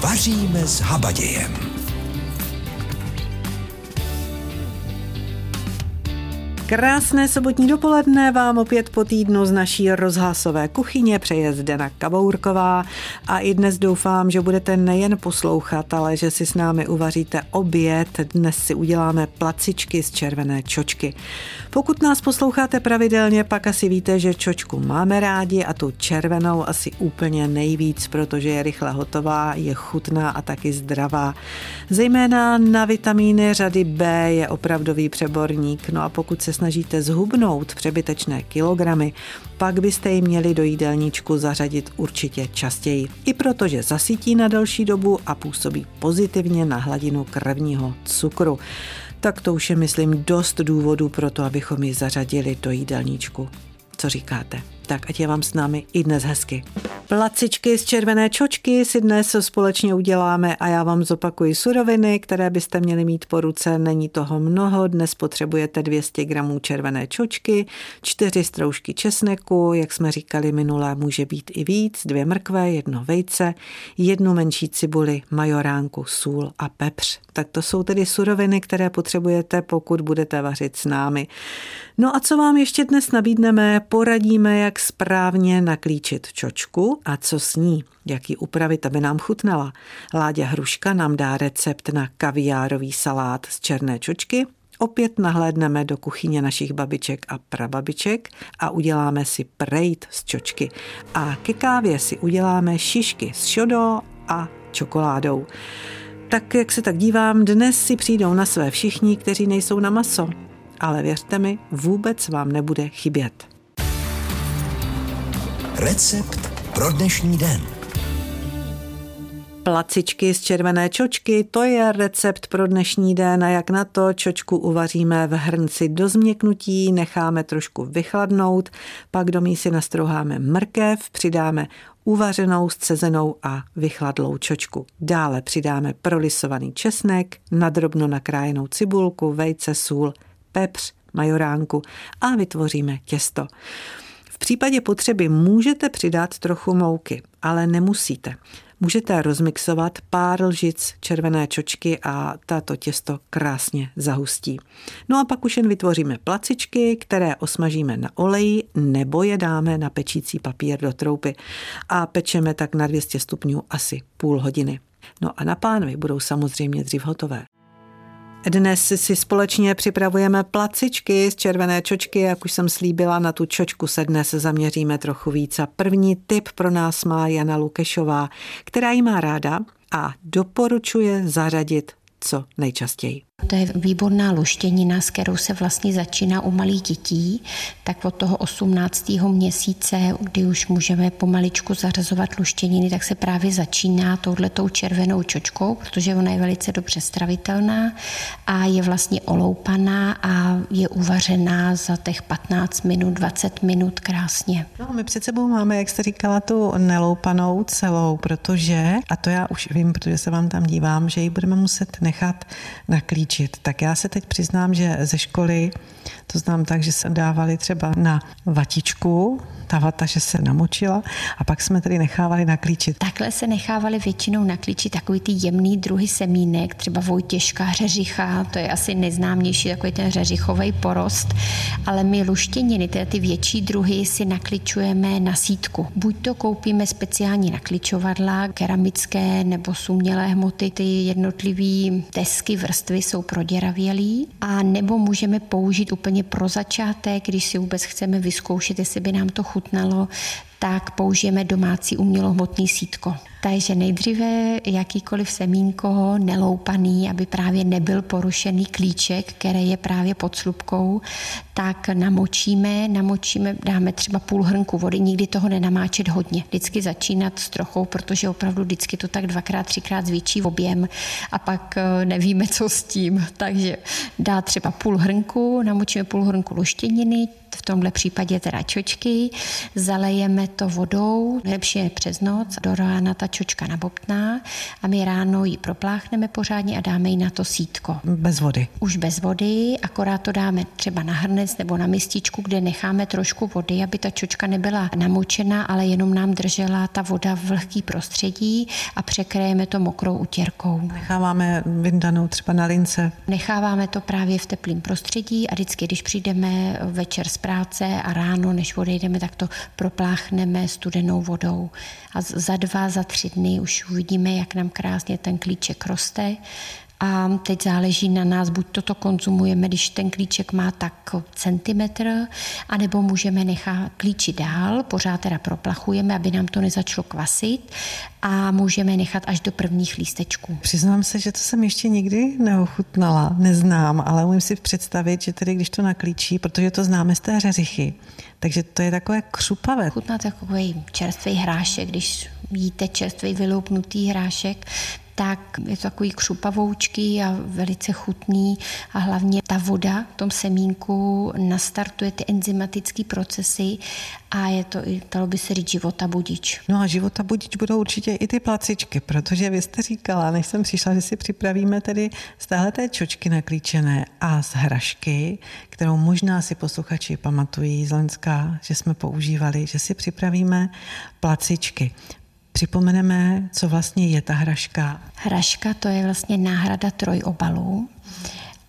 Vaříme s habadějem. Krásné sobotní dopoledne vám opět po týdnu z naší rozhlasové kuchyně přeje Zdena Kabourková a i dnes doufám, že budete nejen poslouchat, ale že si s námi uvaříte oběd. Dnes si uděláme placičky z červené čočky. Pokud nás posloucháte pravidelně, pak asi víte, že čočku máme rádi a tu červenou asi úplně nejvíc, protože je rychle hotová, je chutná a taky zdravá. Zejména na vitamíny řady B je opravdový přeborník. No a pokud se snažíte zhubnout přebytečné kilogramy, pak byste ji měli do jídelníčku zařadit určitě častěji. I protože zasytí na delší dobu a působí pozitivně na hladinu krevního cukru tak to už je, myslím, dost důvodů pro to, abychom ji zařadili do jídelníčku. Co říkáte? Tak ať je vám s námi i dnes hezky. Placičky z červené čočky si dnes společně uděláme a já vám zopakuji suroviny, které byste měli mít po ruce. Není toho mnoho, dnes potřebujete 200 gramů červené čočky, 4 stroužky česneku, jak jsme říkali minulé, může být i víc, dvě mrkve, jedno vejce, jednu menší cibuli, majoránku, sůl a pepř. Tak to jsou tedy suroviny, které potřebujete, pokud budete vařit s námi. No a co vám ještě dnes nabídneme? Poradíme, jak správně naklíčit čočku a co s ní, jak ji upravit, aby nám chutnala. Láďa Hruška nám dá recept na kaviárový salát z černé čočky, Opět nahlédneme do kuchyně našich babiček a prababiček a uděláme si prejt z čočky. A ke kávě si uděláme šišky s šodo a čokoládou. Tak jak se tak dívám, dnes si přijdou na své všichni, kteří nejsou na maso. Ale věřte mi, vůbec vám nebude chybět. Recept pro dnešní den. Placičky z červené čočky, to je recept pro dnešní den a jak na to čočku uvaříme v hrnci do změknutí, necháme trošku vychladnout, pak do mísy nastrouháme mrkev, přidáme uvařenou, scezenou a vychladlou čočku. Dále přidáme prolisovaný česnek, nadrobno nakrájenou cibulku, vejce, sůl, pepř, majoránku a vytvoříme těsto. V případě potřeby můžete přidat trochu mouky, ale nemusíte. Můžete rozmixovat pár lžic červené čočky a tato těsto krásně zahustí. No a pak už jen vytvoříme placičky, které osmažíme na oleji nebo je dáme na pečící papír do troupy a pečeme tak na 200 stupňů asi půl hodiny. No a na pánvi budou samozřejmě dřív hotové. Dnes si společně připravujeme placičky z červené čočky, jak už jsem slíbila, na tu čočku se dnes zaměříme trochu víc. A první tip pro nás má Jana Lukešová, která ji má ráda a doporučuje zařadit co nejčastěji. To je výborná luštěnina, s kterou se vlastně začíná u malých dětí, tak od toho 18. měsíce, kdy už můžeme pomaličku zařazovat luštěniny, tak se právě začíná touhletou červenou čočkou, protože ona je velice dobře stravitelná a je vlastně oloupaná a je uvařená za těch 15 minut, 20 minut krásně. No, my před sebou máme, jak jste říkala, tu neloupanou celou, protože, a to já už vím, protože se vám tam dívám, že ji budeme muset nechat naklíčit učit. Tak já se teď přiznám, že ze školy to znám tak, že se dávali třeba na vatičku, ta vata, že se namočila a pak jsme tedy nechávali naklíčit. Takhle se nechávali většinou naklíčit takový ty jemný druhy semínek, třeba vojtěžka, řeřicha, to je asi nejznámější takový ten řeřichový porost, ale my luštěniny, teda ty větší druhy, si nakličujeme na sítku. Buď to koupíme speciální nakličovadla, keramické nebo sumělé hmoty, ty jednotlivé desky, vrstvy jsou proděravělý, a nebo můžeme použít úplně pro začátek, když si vůbec chceme vyzkoušet, jestli by nám to chutnalo, tak použijeme domácí umělohmotný sítko. Takže nejdříve jakýkoliv semínko neloupaný, aby právě nebyl porušený klíček, který je právě pod slupkou, tak namočíme, namočíme, dáme třeba půl hrnku vody, nikdy toho nenamáčet hodně. Vždycky začínat s trochou, protože opravdu vždycky to tak dvakrát, třikrát zvětší objem a pak eh, nevíme, co s tím. Takže dá třeba půl hrnku, namočíme půl hrnku luštěniny, v tomhle případě teda čočky, zalejeme to vodou, nejlepší je přes noc, do rána ta čočka nabobtná a my ráno ji propláchneme pořádně a dáme ji na to sítko. Bez vody. Už bez vody, akorát to dáme třeba na hrnec nebo na mističku, kde necháme trošku vody, aby ta čočka nebyla namočená, ale jenom nám držela ta voda v vlhký prostředí a překrajeme to mokrou utěrkou. Necháváme vyndanou třeba na lince. Necháváme to právě v teplém prostředí a vždycky, když přijdeme večer z práce a ráno, než odejdeme, tak to propláchneme studenou vodou. A za dva, za tři dny už uvidíme, jak nám krásně ten klíček roste a teď záleží na nás, buď toto konzumujeme, když ten klíček má tak centimetr, anebo můžeme nechat klíči dál, pořád teda proplachujeme, aby nám to nezačalo kvasit a můžeme nechat až do prvních lístečků. Přiznám se, že to jsem ještě nikdy neochutnala, neznám, ale umím si představit, že tedy když to naklíčí, protože to známe z té řeřichy, takže to je takové křupavé. Chutná takový čerstvý hrášek, když jíte čerstvý vyloupnutý hrášek, tak je to takový křupavoučký a velice chutný a hlavně ta voda v tom semínku nastartuje ty enzymatické procesy a je to, dalo by se říct, života budič. No a života budič budou určitě i ty placičky, protože vy jste říkala, než jsem přišla, že si připravíme tedy z té čočky naklíčené a z hrašky, kterou možná si posluchači pamatují z Lenska, že jsme používali, že si připravíme placičky. Připomeneme, co vlastně je ta hraška. Hraška to je vlastně náhrada trojobalů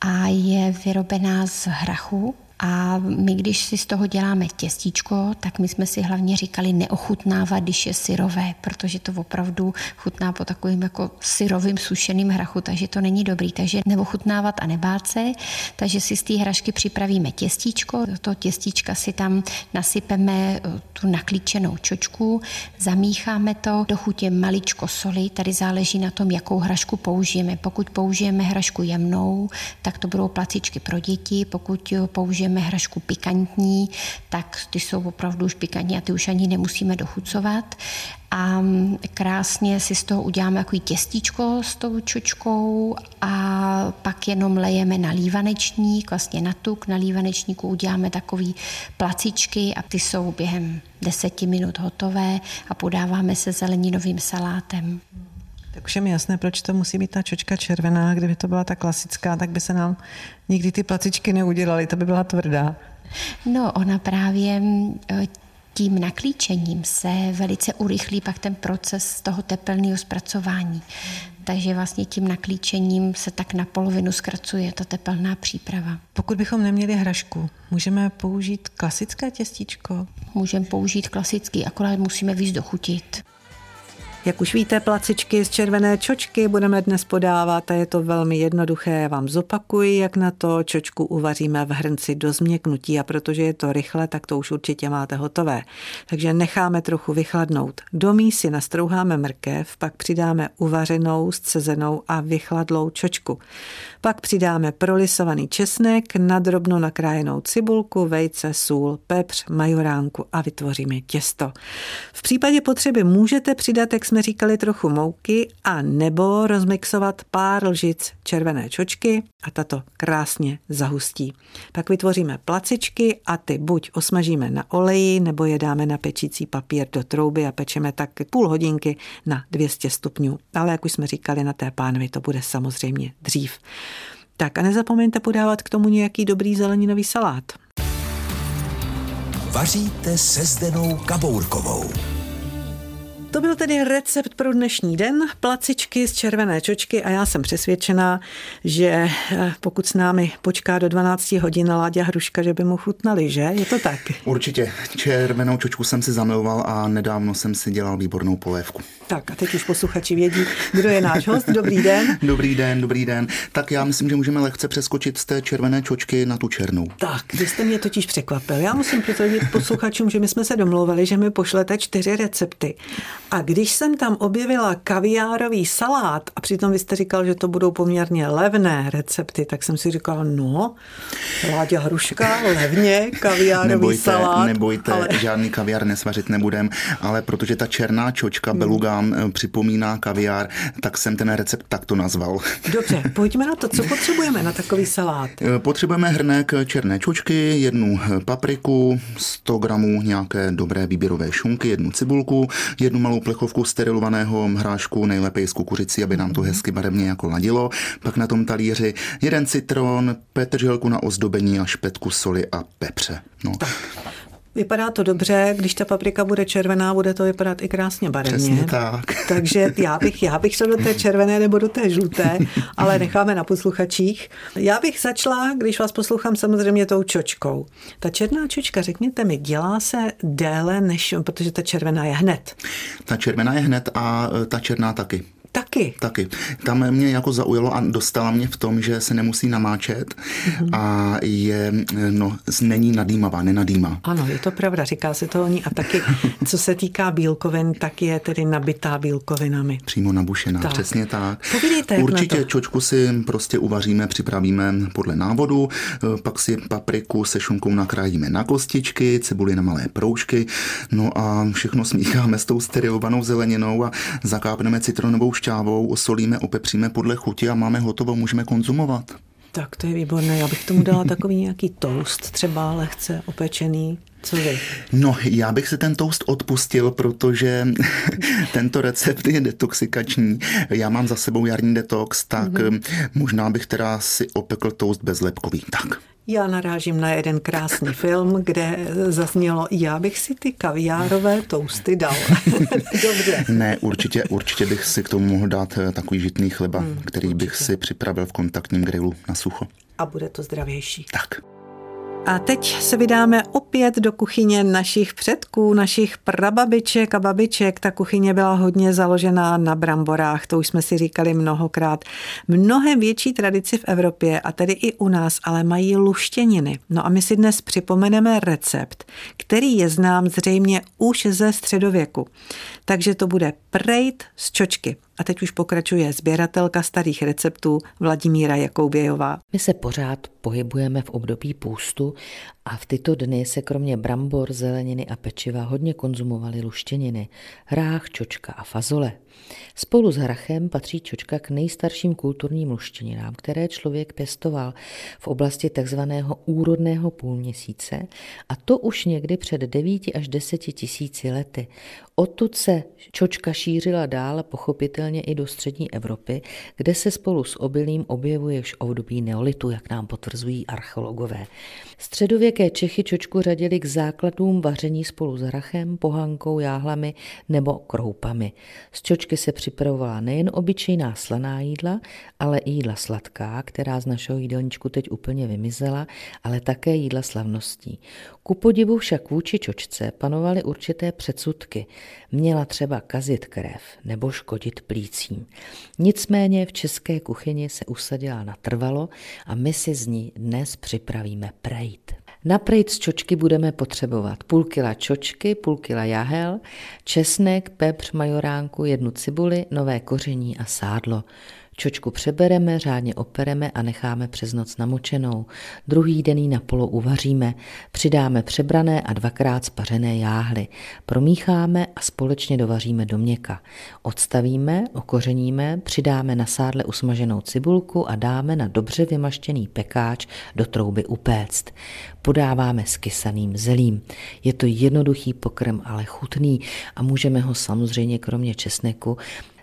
a je vyrobená z hrachu, a my, když si z toho děláme těstíčko, tak my jsme si hlavně říkali neochutnávat, když je syrové, protože to opravdu chutná po takovým jako syrovým sušeným hrachu, takže to není dobrý. Takže neochutnávat a nebát se, takže si z té hrašky připravíme těstíčko, do toho těstíčka si tam nasypeme eh, tu naklíčenou čočku, zamícháme to, do chutě maličko soli, tady záleží na tom, jakou hrašku použijeme. Pokud použijeme hrašku jemnou, tak to budou placičky pro děti, pokud použijeme použijeme hrašku pikantní, tak ty jsou opravdu už pikantní a ty už ani nemusíme dochucovat. A krásně si z toho uděláme takový těstíčko s tou čočkou a pak jenom lejeme na lívanečník, vlastně na tuk, na lívanečníku uděláme takový placičky a ty jsou během deseti minut hotové a podáváme se zeleninovým salátem. Tak už je mi jasné, proč to musí být ta čočka červená. Kdyby to byla ta klasická, tak by se nám nikdy ty placičky neudělaly, to by byla tvrdá. No, ona právě eh, tím naklíčením se velice urychlí pak ten proces toho tepelného zpracování. Takže vlastně tím naklíčením se tak na polovinu zkracuje ta tepelná příprava. Pokud bychom neměli hrašku, můžeme použít klasické těstíčko? Můžeme použít klasický, akorát musíme víc dochutit. Jak už víte, placičky z červené čočky budeme dnes podávat a je to velmi jednoduché. Já vám zopakuji, jak na to čočku uvaříme v hrnci do změknutí a protože je to rychle, tak to už určitě máte hotové. Takže necháme trochu vychladnout. Do mísy nastrouháme mrkev, pak přidáme uvařenou, scezenou a vychladlou čočku. Pak přidáme prolisovaný česnek, nadrobno nakrájenou cibulku, vejce, sůl, pepř, majoránku a vytvoříme těsto. V případě potřeby můžete přidat, jak jsme říkali, trochu mouky a nebo rozmixovat pár lžic červené čočky a tato krásně zahustí. Pak vytvoříme placičky a ty buď osmažíme na oleji nebo je dáme na pečící papír do trouby a pečeme tak půl hodinky na 200 stupňů. Ale jak už jsme říkali, na té pánvi to bude samozřejmě dřív. Tak a nezapomeňte podávat k tomu nějaký dobrý zeleninový salát. Vaříte se Zdenou Kabourkovou. To byl tedy recept pro dnešní den, placičky z červené čočky a já jsem přesvědčená, že eh, pokud s námi počká do 12 hodin Láďa Hruška, že by mu chutnali, že? Je to tak? Určitě. Červenou čočku jsem si zamiloval a nedávno jsem si dělal výbornou polévku. Tak a teď už posluchači vědí, kdo je náš host. Dobrý den. Dobrý den, dobrý den. Tak já myslím, že můžeme lehce přeskočit z té červené čočky na tu černou. Tak, vy jste mě totiž překvapil. Já musím potvrdit posluchačům, že my jsme se domlouvali, že mi pošlete čtyři recepty A když jsem tam objevila kaviárový salát a přitom vy jste říkal, že to budou poměrně levné recepty, tak jsem si říkal, no, Láďa Hruška, levně, kaviárový nebojte, salát. Nebojte, ale... žádný kaviár nesvařit nebudem, ale protože ta černá čočka hmm. Beluga připomíná kaviár, tak jsem ten recept takto nazval. Dobře, pojďme na to, co potřebujeme na takový salát. Eh, potřebujeme hrnek černé čočky, jednu papriku, 100 gramů nějaké dobré výběrové šunky, jednu cibulku, jednu malou plechovku sterilovaného hrášku, nejlépe z kukuřici, aby nám to hezky barevně jako ladilo. Pak na tom talíři jeden citron, petrželku na ozdobení a špetku soli a pepře. No. Tak. Vypadá to dobře, když ta paprika bude červená, bude to vypadat i krásně barevně. Přesně tak. Takže já bych, já bych šel do té červené nebo do té žluté, ale necháme na posluchačích. Já bych začala, když vás poslouchám, samozřejmě tou čočkou. Ta černá čočka, řekněte mi, dělá se déle, než, protože ta červená je hned. Ta červená je hned a e, ta černá taky. Taky. Taky. Tam mě jako zaujalo a dostala mě v tom, že se nemusí namáčet mm-hmm. a je, no, není nadýmavá, nenadýmá. Ano, je to pravda, říká se to o ní a taky, co se týká bílkovin, tak je tedy nabitá bílkovinami. Přímo nabušená, tak. přesně tak. Povídejte, Určitě čočku si prostě uvaříme, připravíme podle návodu, eh, pak si papriku se šunkou nakrájíme na kostičky, cibuli na malé proužky, no a všechno smícháme s tou sterilovanou zeleninou a zakápneme citronovou šťávou, osolíme, opepříme podle chuti a máme hotovo, můžeme konzumovat. Tak to je výborné. Já bych tomu dala takový nějaký toast, třeba lehce opečený. Co vy? No, já bych si ten toast odpustil, protože tento recept je detoxikační. Já mám za sebou jarní detox, tak mm-hmm. možná bych teda si opekl toast bezlepkový. Tak. Já narážím na jeden krásný film, kde zaznělo, já bych si ty kaviárové tousty dal. Dobře. Ne, určitě, určitě bych si k tomu mohl dát eh, takový žitný chleba, hmm, který určitě. bych si připravil v kontaktním grilu na sucho. A bude to zdravější. Tak. A teď se vydáme opět do kuchyně našich předků, našich prababiček a babiček. Ta kuchyně byla hodně založená na bramborách, to už jsme si říkali mnohokrát. Mnohem větší tradici v Evropě a tedy i u nás, ale mají luštěniny. No a my si dnes připomeneme recept, který je znám zřejmě už ze středověku. Takže to bude prejt z čočky. A teď už pokračuje sběratelka starých receptů Vladimíra Jakoubějová. My se pořád pohybujeme v období půstu a v tyto dny se kromě brambor, zeleniny a pečiva hodně konzumovaly luštěniny, hrách, čočka a fazole. Spolu s hrachem patří čočka k nejstarším kulturním luštěninám, které člověk pěstoval v oblasti takzvaného úrodného půlměsíce a to už někdy před 9 až 10 tisíci lety. Odtud se čočka šířila dál pochopitelně i do střední Evropy, kde se spolu s obilím objevuje v období neolitu, jak nám potvrzují archeologové. Středověké Čechy čočku řadili k základům vaření spolu s hrachem, pohankou, jáhlami nebo kroupami. Z čočky se připravovala nejen obyčejná slaná jídla, ale i jídla sladká, která z našeho jídelníčku teď úplně vymizela, ale také jídla slavností. Ku podivu však vůči čočce panovaly určité předsudky. Měla třeba kazit krev nebo škodit plícím. Nicméně v české kuchyni se usadila natrvalo a my si z ní dnes připravíme prejt. Na prejt z čočky budeme potřebovat půl kila čočky, půl kila jahel, česnek, pepř, majoránku, jednu cibuli, nové koření a sádlo. Čočku přebereme, řádně opereme a necháme přes noc namočenou. Druhý den ji na polo uvaříme, přidáme přebrané a dvakrát spařené jáhly. Promícháme a společně dovaříme do měka. Odstavíme, okořeníme, přidáme na sádle usmaženou cibulku a dáme na dobře vymaštěný pekáč do trouby upéct. Podáváme s kysaným zelím. Je to jednoduchý pokrm, ale chutný a můžeme ho samozřejmě kromě česneku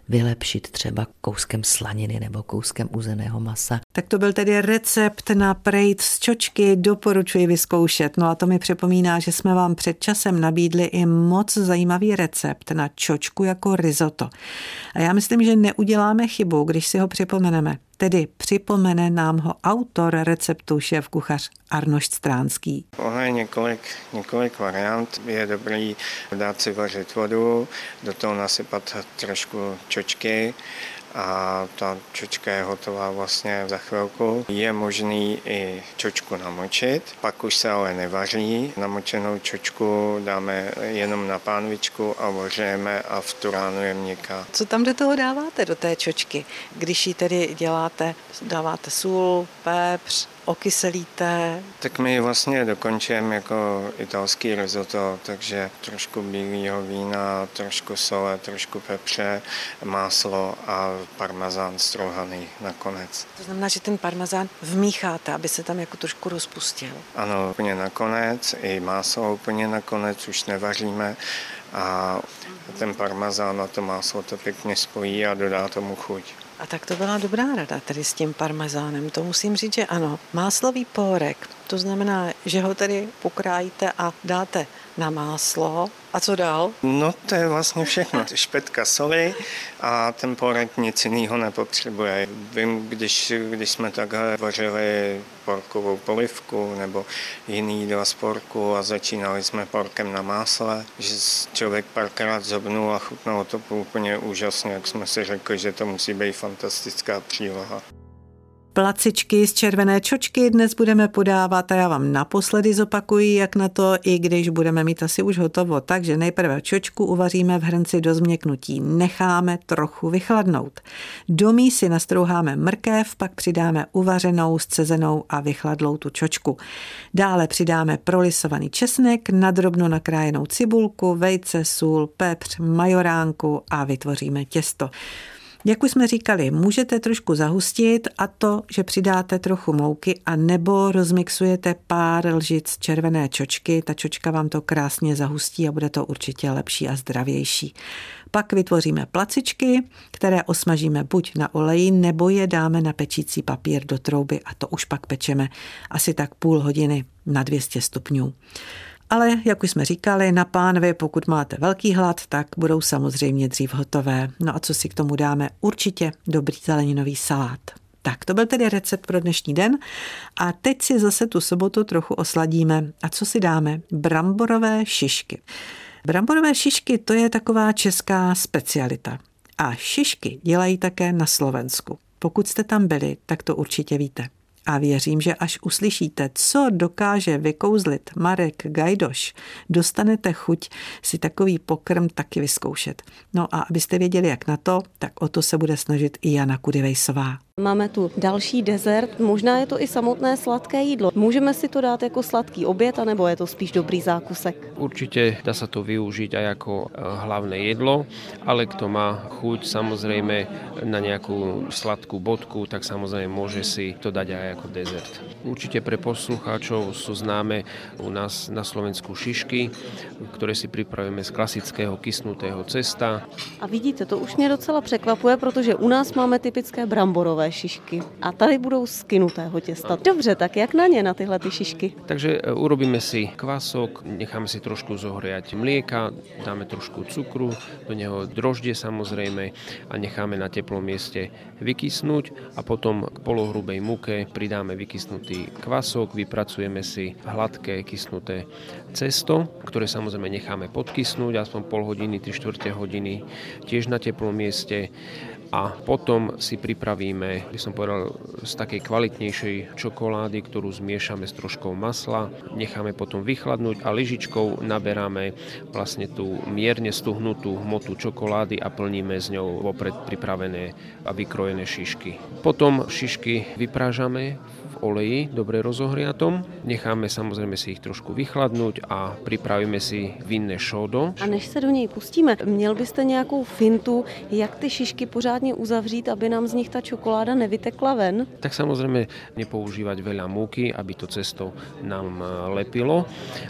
vylepšit třeba kouskem slaniny nebo kouskem uzeného masa. Tak to byl tedy recept na prejt z čočky, doporučuji vyzkoušet. No a to mi připomíná, že jsme vám před časem nabídli i moc zajímavý recept na čočku jako risotto. A já myslím, že neuděláme chybu, když si ho připomeneme. Tedy připomene nám ho autor receptu šéf kuchař Arnošt Stránský. Ono je několik, několik variant. Je dobrý dát si vařit vodu, do toho nasypat trošku čočky, a ta čočka je hotová vlastně za chvilku. Je možný i čočku namočit, pak už se ale nevaří. Namočenou čočku dáme jenom na pánvičku a vaříme a v tu ránu je měkká. Co tam do toho dáváte, do té čočky? Když ji tedy děláte, dáváte sůl, pepř, okyselíte? Tak my vlastně dokončujeme jako italský risotto, takže trošku bílého vína, trošku sole, trošku pepře, máslo a parmazán strouhaný nakonec. To znamená, že ten parmazán vmícháte, aby se tam jako trošku rozpustil. Ano, úplně nakonec, i máslo úplně nakonec, už nevaříme a ten parmazán a to máslo to pěkně spojí a dodá tomu chuť. A tak to byla dobrá rada tady s tím parmezánem. To musím říct, že ano. Máslový pórek, to znamená, že ho tady pokrájíte a dáte na máslo. A co dál? No to je vlastně všechno. Špetka soli a ten porek nic jiného nepotřebuje. Vím, když, když jsme takhle vařili porkovou polivku nebo jiný jídla z porku a začínali jsme porkem na másle, že člověk párkrát zobnul a chutnalo to úplně úžasně, jak jsme si řekli, že to musí být fantastická příloha. Placičky z červené čočky dnes budeme podávat a já vám naposledy zopakuji, jak na to, i když budeme mít asi už hotovo. Takže nejprve čočku uvaříme v hrnci do změknutí, necháme trochu vychladnout. Do mísy nastrouháme mrkev, pak přidáme uvařenou, scezenou a vychladlou tu čočku. Dále přidáme prolisovaný česnek, nadrobno nakrájenou cibulku, vejce, sůl, pepř, majoránku a vytvoříme těsto. Jak už jsme říkali, můžete trošku zahustit a to, že přidáte trochu mouky a nebo rozmixujete pár lžic červené čočky, ta čočka vám to krásně zahustí a bude to určitě lepší a zdravější. Pak vytvoříme placičky, které osmažíme buď na oleji, nebo je dáme na pečící papír do trouby a to už pak pečeme asi tak půl hodiny na 200 stupňů. Ale, jak už jsme říkali, na pánvi, pokud máte velký hlad, tak budou samozřejmě dřív hotové. No a co si k tomu dáme? Určitě dobrý zeleninový salát. Tak, to byl tedy recept pro dnešní den. A teď si zase tu sobotu trochu osladíme. A co si dáme? Bramborové šišky. Bramborové šišky to je taková česká specialita. A šišky dělají také na Slovensku. Pokud jste tam byli, tak to určitě víte. A věřím, že až uslyšíte, co dokáže vykouzlit Marek Gajdoš, dostanete chuť si takový pokrm taky vyzkoušet. No a abyste věděli, jak na to, tak o to se bude snažit i Jana Kudivejsová. Máme tu další dezert, možná je to i samotné sladké jídlo. Můžeme si to dát jako sladký oběd, anebo je to spíš dobrý zákusek? Určitě dá se to využít aj jako eh, hlavné jedlo, ale kdo má chuť samozřejmě na nějakou sladkou bodku, tak samozřejmě může si to dať aj jako dezert. Určitě pre poslucháčov jsou známe u nás na Slovensku šišky, které si připravíme z klasického kysnutého cesta. A vidíte, to už mě docela překvapuje, protože u nás máme typické bramborové ořechové šišky. A tady budou z kynutého těsta. Dobře, tak jak na ně, na tyhle ty šišky? Takže e, urobíme si kvások, necháme si trošku zohriať mlieka, dáme trošku cukru, do něho droždě samozřejmě a necháme na teplom mieste vykysnúť a potom k polohrubej muke pridáme vykysnutý kvások, vypracujeme si hladké kysnuté cesto, ktoré samozrejme necháme podkysnúť aspoň pol hodiny, 3 čtvrte hodiny tiež na teplom mieste a potom si pripravíme, by som povedal, z takej kvalitnejšej čokolády, ktorú zmiešame s troškou masla, necháme potom vychladnúť a lyžičkou naberáme vlastne tú mierne stuhnutú hmotu čokolády a plníme s ňou vopred pripravené a vykrojené šišky. Potom šišky vyprážame oleji dobre rozohriatom. Necháme samozřejmě si ich trošku vychladnout a připravíme si vinné šodo. A než se do něj pustíme, měl byste nějakou fintu, jak ty šišky pořádně uzavřít, aby nám z nich ta čokoláda nevytekla ven? Tak samozřejmě nepoužívat veľa múky, aby to cesto nám eh, lepilo.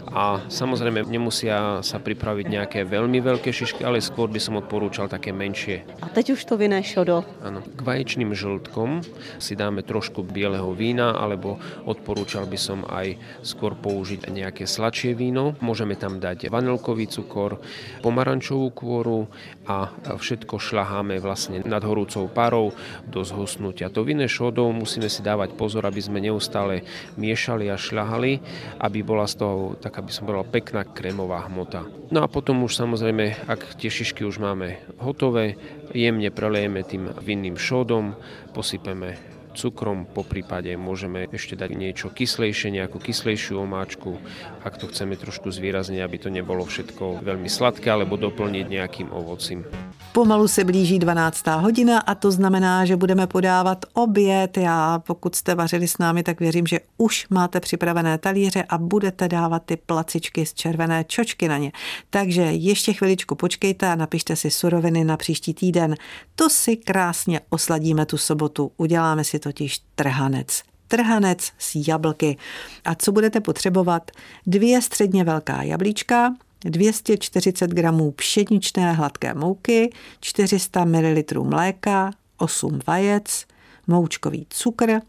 A samozřejmě nemusí sa pripraviť nějaké velmi velké šišky, ale skôr by som odporúčal také menšie. A teď už to vinné šodo. Ano. K vaječným žltkom si dáme trošku bieleho vína alebo odporúčal by som aj skôr použiť nejaké sladšie víno. Môžeme tam dať vanilkový cukor, pomarančovú kôru a všetko šľaháme vlastne na nad horúcou parou do zhusnutia. To vinné šodou musíme si dávať pozor, aby sme neustále miešali a šľahali, aby bola z toho, tak aby som bola pekná krémová hmota. No a potom už samozrejme, ak tie šišky už máme hotové, jemne prelejeme tým vinným šódom, posypeme cukrom, po prípade môžeme ešte dať niečo kyslejšie, nejakú kyslejšiu omáčku, ak to chceme trošku zvýrazniť, aby to nebolo všetko veľmi sladké, alebo doplniť nejakým ovocím. Pomalu se blíží 12. hodina a to znamená, že budeme podávat oběd. Já pokud jste vařili s námi, tak věřím, že už máte připravené talíře a budete dávat ty placičky z červené čočky na ně. Takže ještě chviličku počkejte a napište si suroviny na příští týden. To si krásně osladíme tu sobotu. Uděláme si totiž trhanec trhanec z jablky. A co budete potřebovat? Dvě středně velká jablíčka, 240 gramů pšeničné hladké mouky, 400 ml mléka, 8 vajec, moučkový cukr,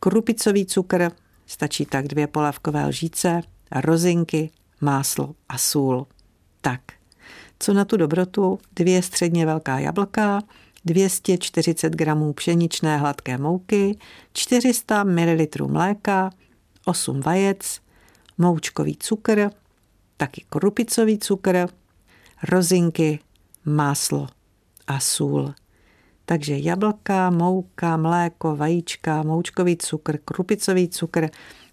krupicový cukr, stačí tak dvě polévkové lžíce, rozinky, máslo a sůl. Tak, co na tu dobrotu? Dvě středně velká jablka, 240 gramů pšeničné hladké mouky, 400 ml mléka, 8 vajec, moučkový cukr, taky krupicový cukr, rozinky, máslo a sůl. Takže jablka, mouka, mléko, vajíčka, moučkový cukr, krupicový cukr,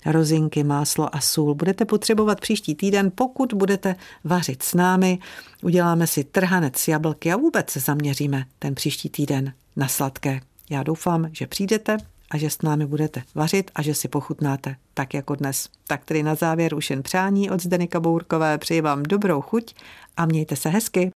rozinky, máslo a sůl. Budete potřebovat příští týden, pokud budete vařit s námi. Uděláme si trhanec jablky a vůbec se zaměříme ten příští týden na sladké. Já doufám, že přijdete a že s námi budete vařit a že si pochutnáte tak jako dnes. Tak tedy na závěr už jen přání od Zdeny Kabourkové. Přeji vám dobrou chuť a mějte se hezky.